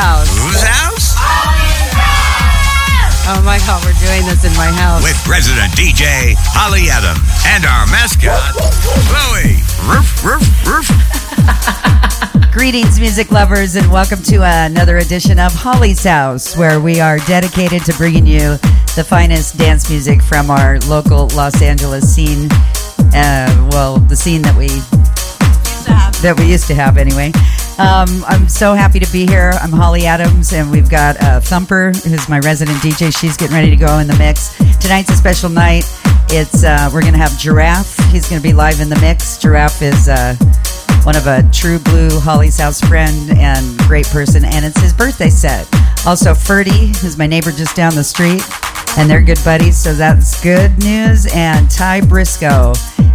house. Whose house? Oh my God, we're doing this in my house. With President DJ Holly Adams and our mascot, Chloe. Roof, roof, roof. Greetings, music lovers, and welcome to another edition of Holly's House, where we are dedicated to bringing you the finest dance music from our local Los Angeles scene. Uh, well, the scene that we that we used to have anyway. Um, I'm so happy to be here. I'm Holly Adams, and we've got uh, Thumper, who's my resident DJ. She's getting ready to go in the mix. Tonight's a special night. It's uh, we're gonna have Giraffe. He's gonna be live in the mix. Giraffe is uh, one of a true blue Holly's house friend and great person, and it's his birthday set. Also, Ferdie, who's my neighbor just down the street, and they're good buddies, so that's good news. And Ty Briscoe.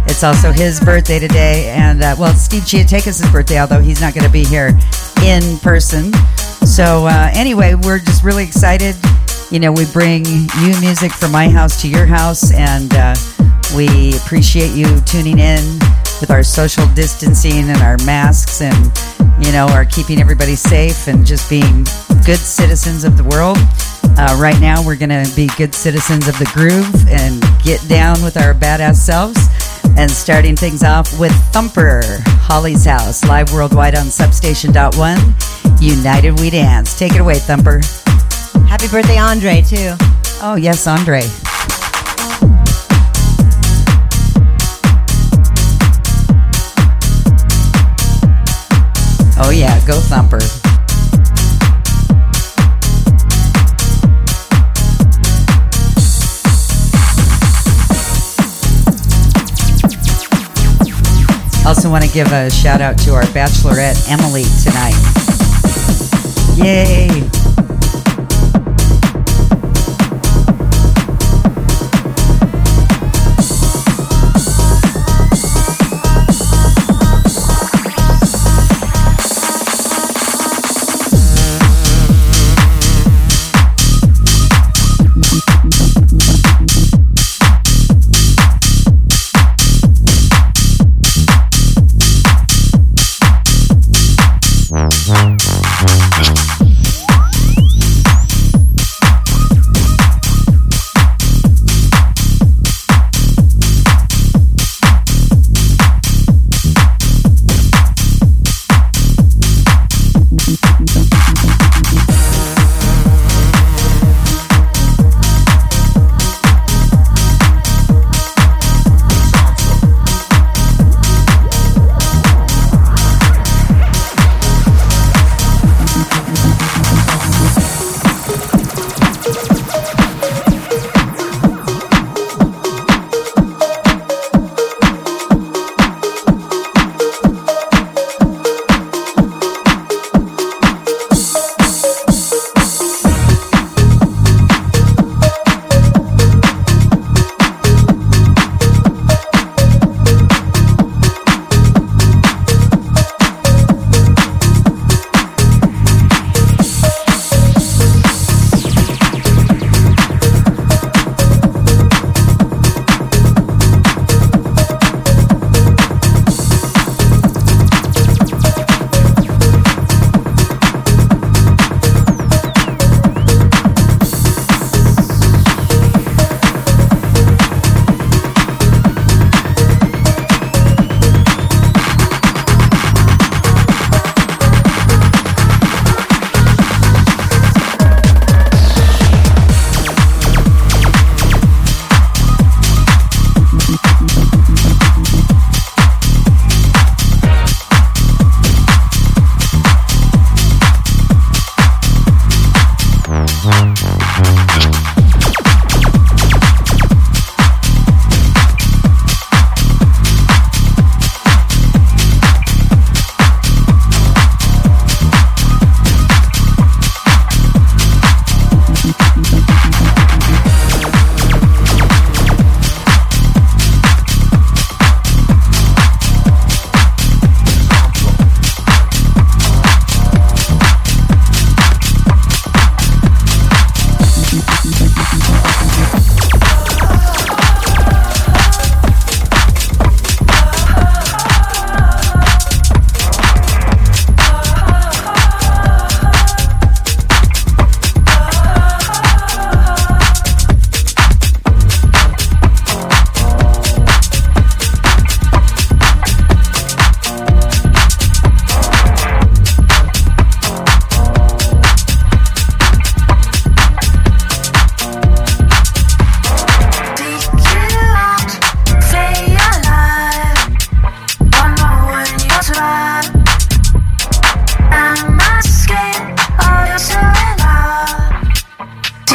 It's also his birthday today, and uh, well, Steve Chiatakis' birthday, although he's not going to be here in person. So uh, anyway, we're just really excited. You know, we bring you music from my house to your house, and uh, we appreciate you tuning in with our social distancing and our masks, and you know, our keeping everybody safe and just being good citizens of the world. Uh, right now, we're going to be good citizens of the groove and get down with our badass selves. And starting things off with Thumper, Holly's House, live worldwide on Substation.one. United We Dance. Take it away, Thumper. Happy birthday, Andre, too. Oh, yes, Andre. Go Thumper. Also, want to give a shout out to our bachelorette Emily tonight. Yay!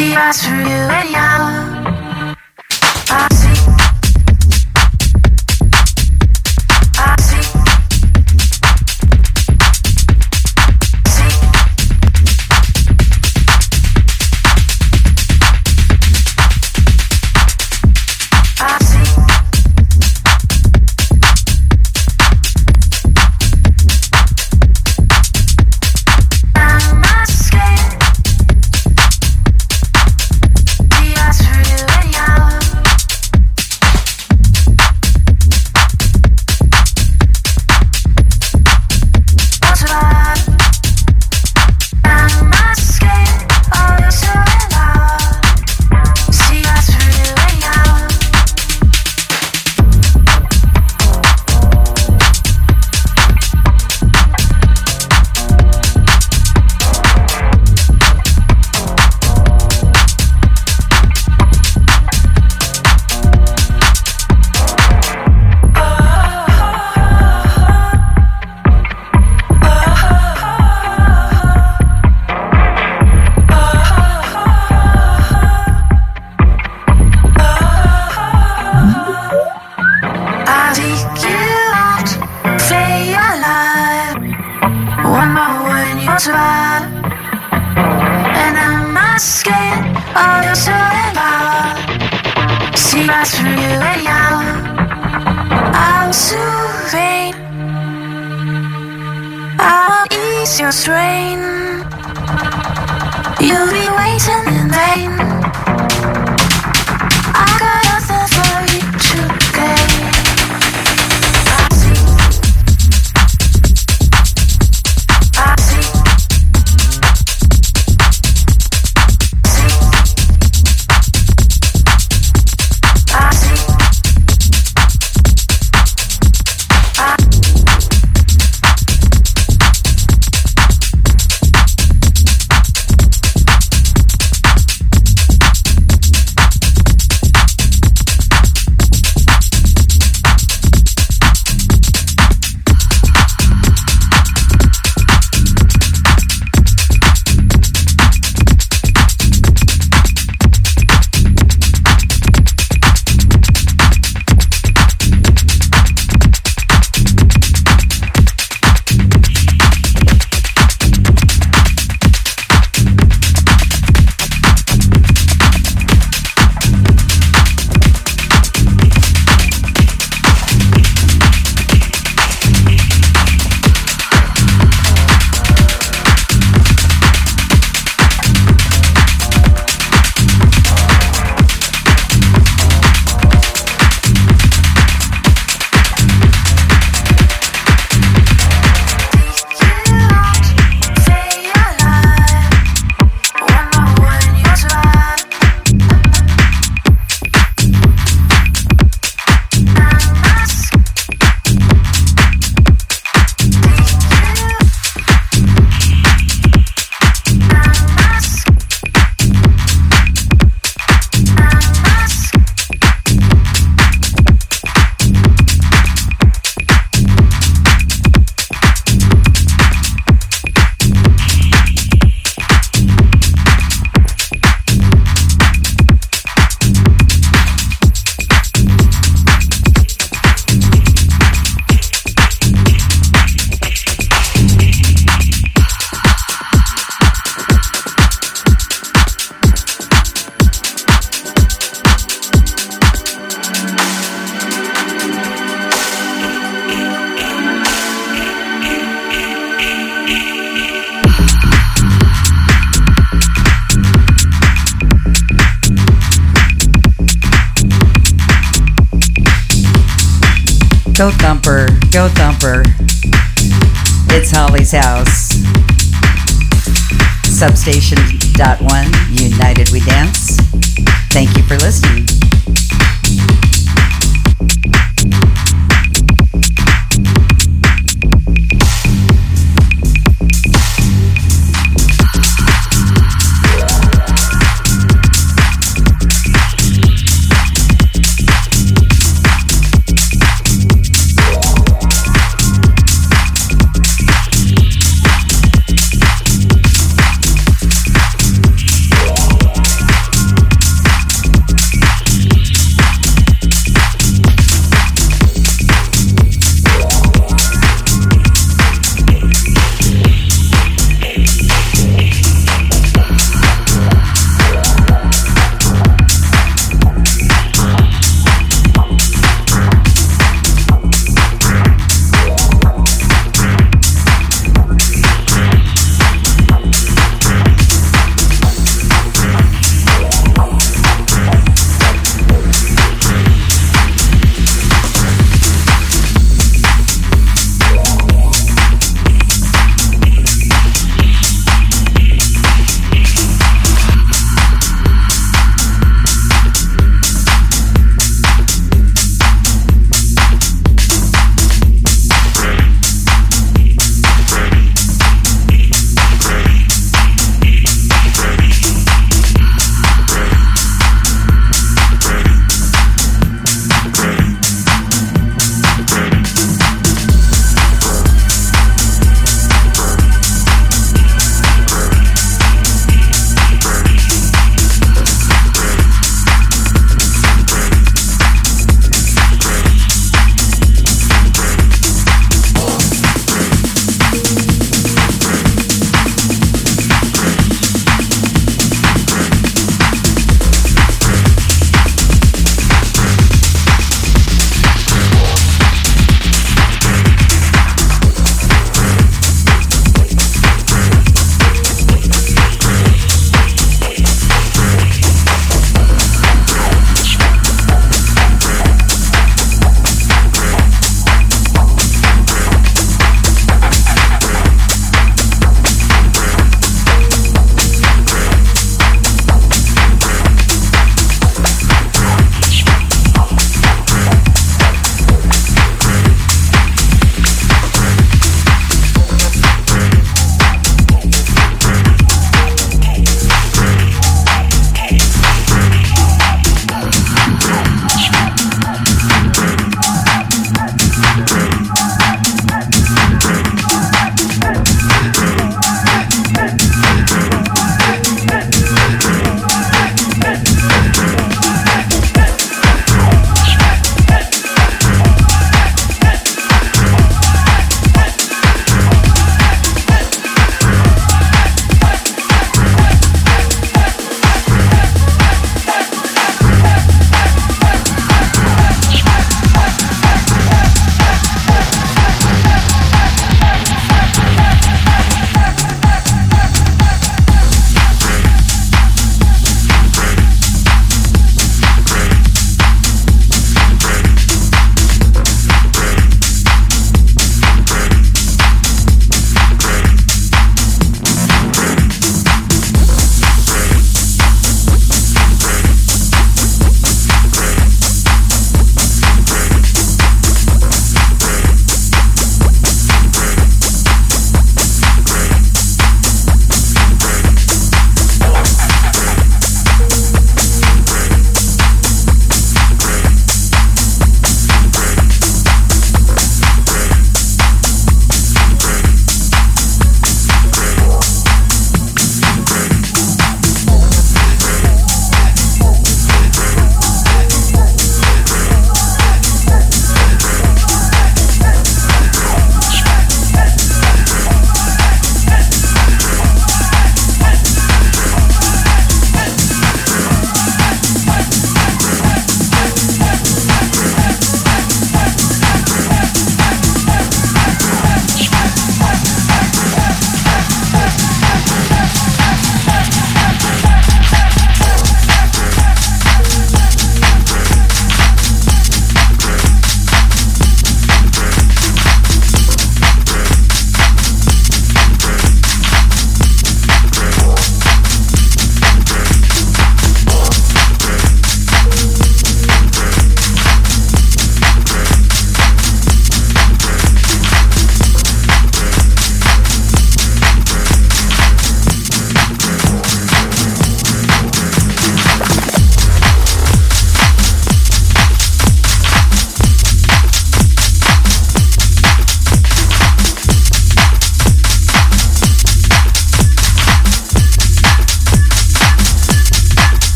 she asked for you and you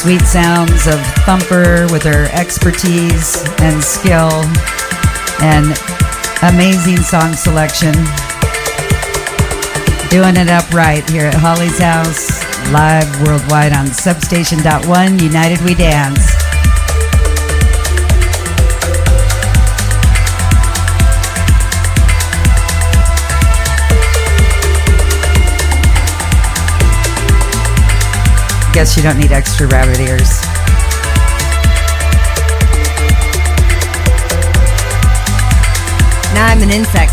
sweet sounds of Thumper with her expertise and skill and amazing song selection. Doing it up right here at Holly's House, live worldwide on Substation.one, United We Dance. Guess you don't need extra rabbit ears. Now I'm an insect.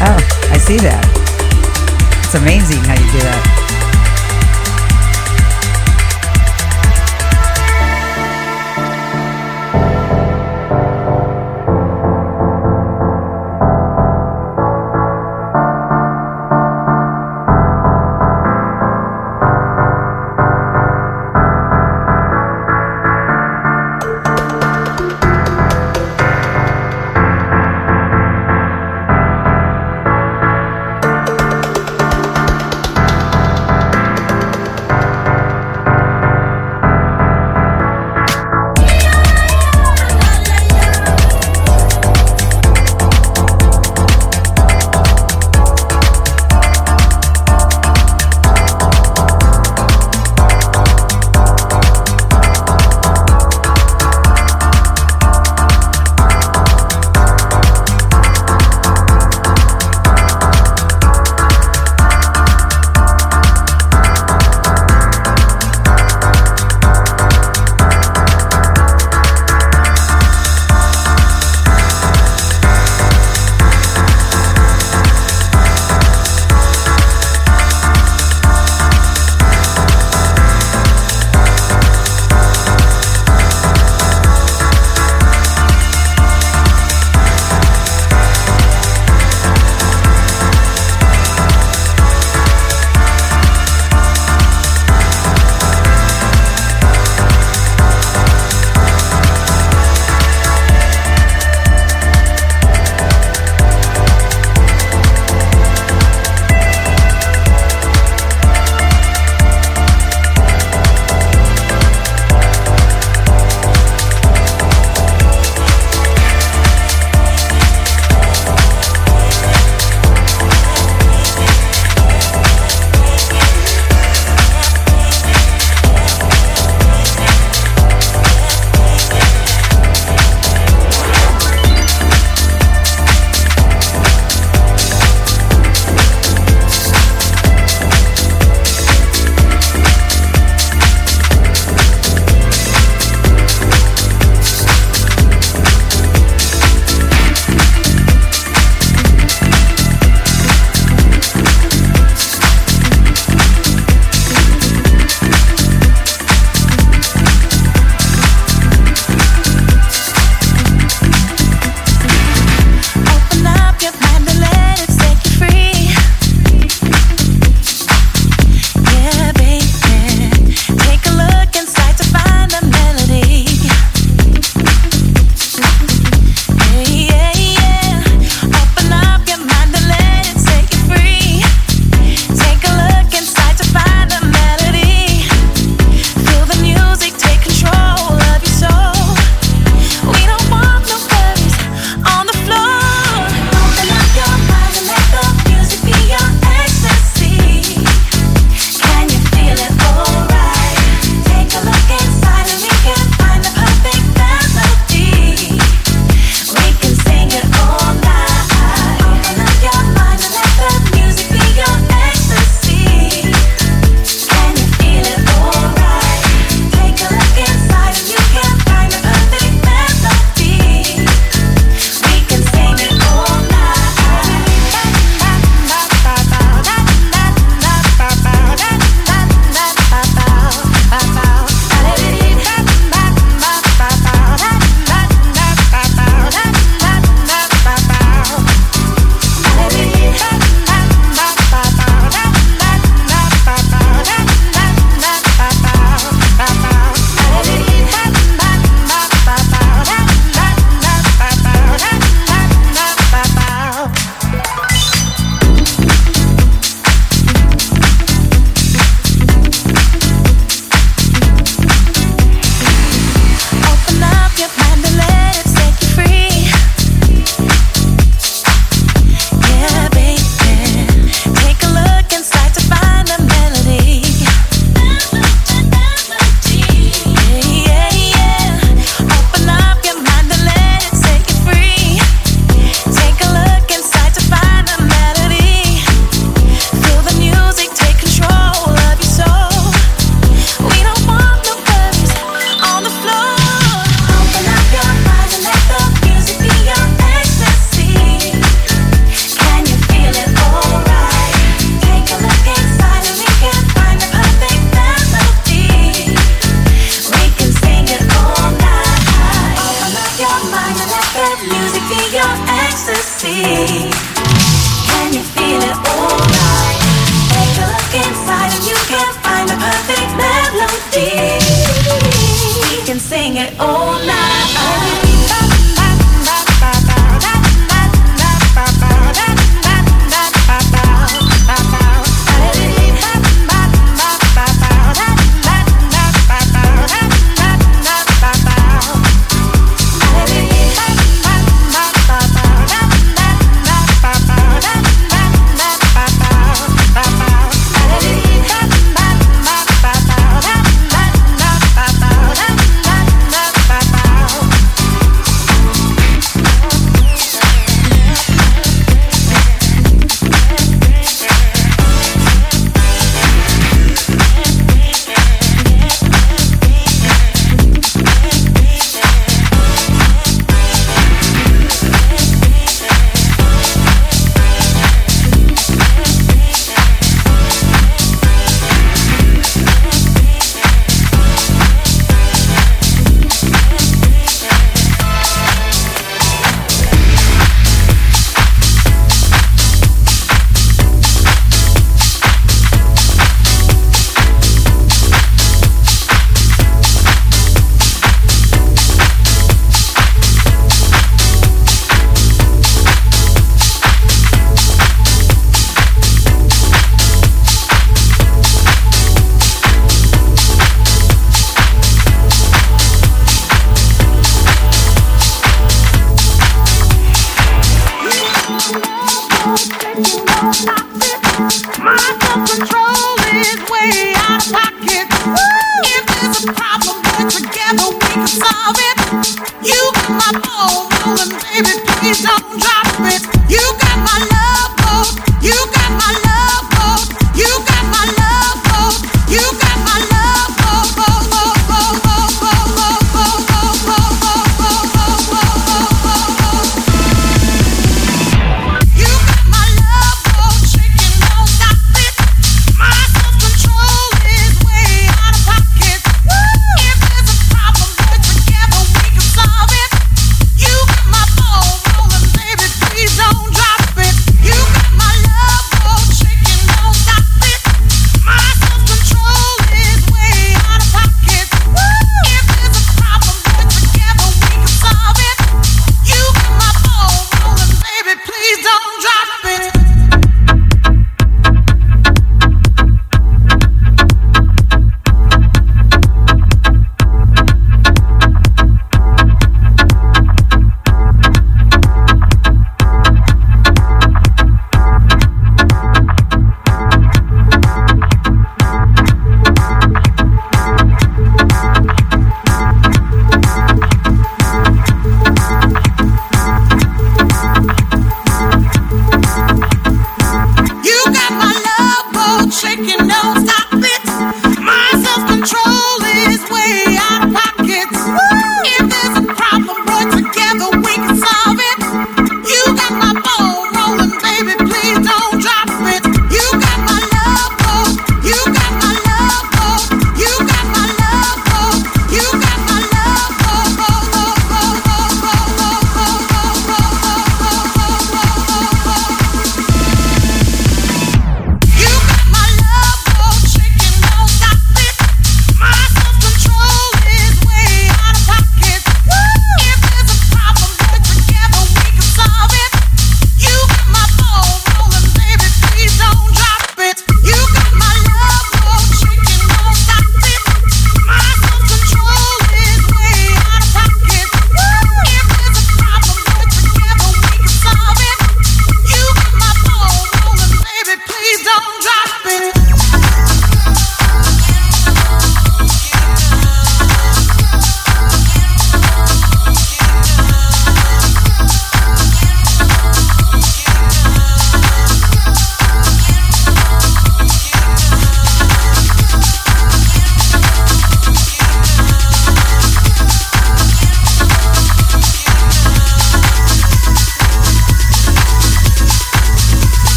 Oh, I see that. It's amazing how you do that. Together we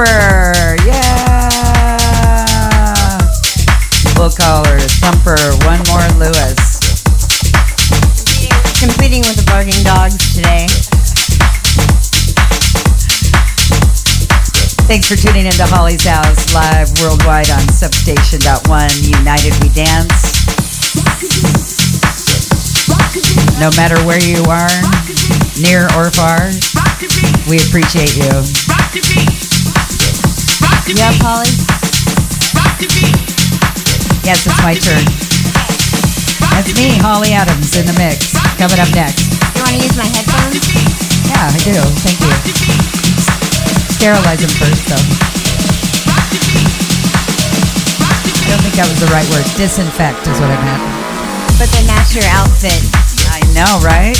Thumper. Yeah. We'll call her Thumper One More Lewis. Competing with the barking dogs today. Thanks for tuning into Holly's House live worldwide on Substation.one. United We Dance. No matter where you are, near or far, we appreciate you. Yeah, Polly? Yes, it's my turn. That's me, Holly Adams, in the mix. Coming up next. You want to use my headphones? Yeah, I do. Thank you. Sterilize them first, though. I don't think that was the right word. Disinfect is what I meant. But they match your outfit. I know, right?